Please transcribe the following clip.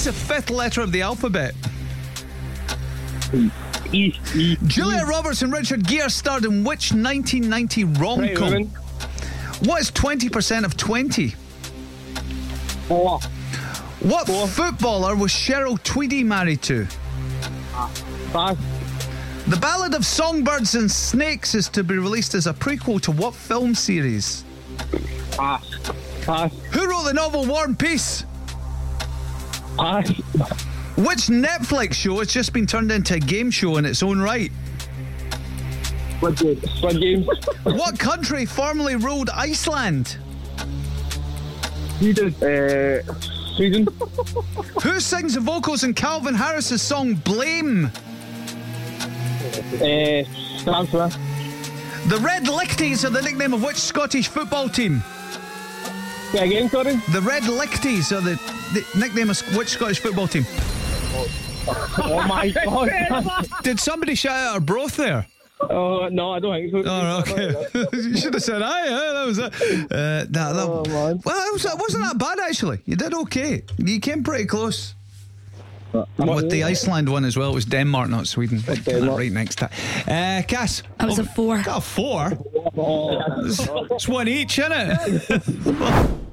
What's the fifth letter of the alphabet? E. E. Julia Roberts and Richard Gere starred in which 1990 rom com? What is 20% of 20? Four. What Four. footballer was Cheryl Tweedy married to? Five. The Ballad of Songbirds and Snakes is to be released as a prequel to what film series? Pass. Pass. Who wrote the novel War and Peace? Pass. Which Netflix show has just been turned into a game show in its own right? Squid Games. Squid Games. What country formerly ruled Iceland? Sweden. Uh, Sweden. Who sings the vocals in Calvin Harris's song Blame? Uh, The Red Lichties are the nickname of which Scottish football team? Say again, sorry. The Red Lichties are the, the nickname of which Scottish football team? Oh my god. Did somebody shout out Arbroath there? Oh no, I don't think so. Oh, okay. you should have said aye. Yeah, that was it. Uh, that, that, Oh, man. Well, it, was, it wasn't that bad actually. You did okay. You came pretty close. And with the Iceland one as well, it was Denmark, not Sweden. Denmark. right next time. Uh, Cass. That was a four. Got a four. Oh. It's, it's one each, isn't it?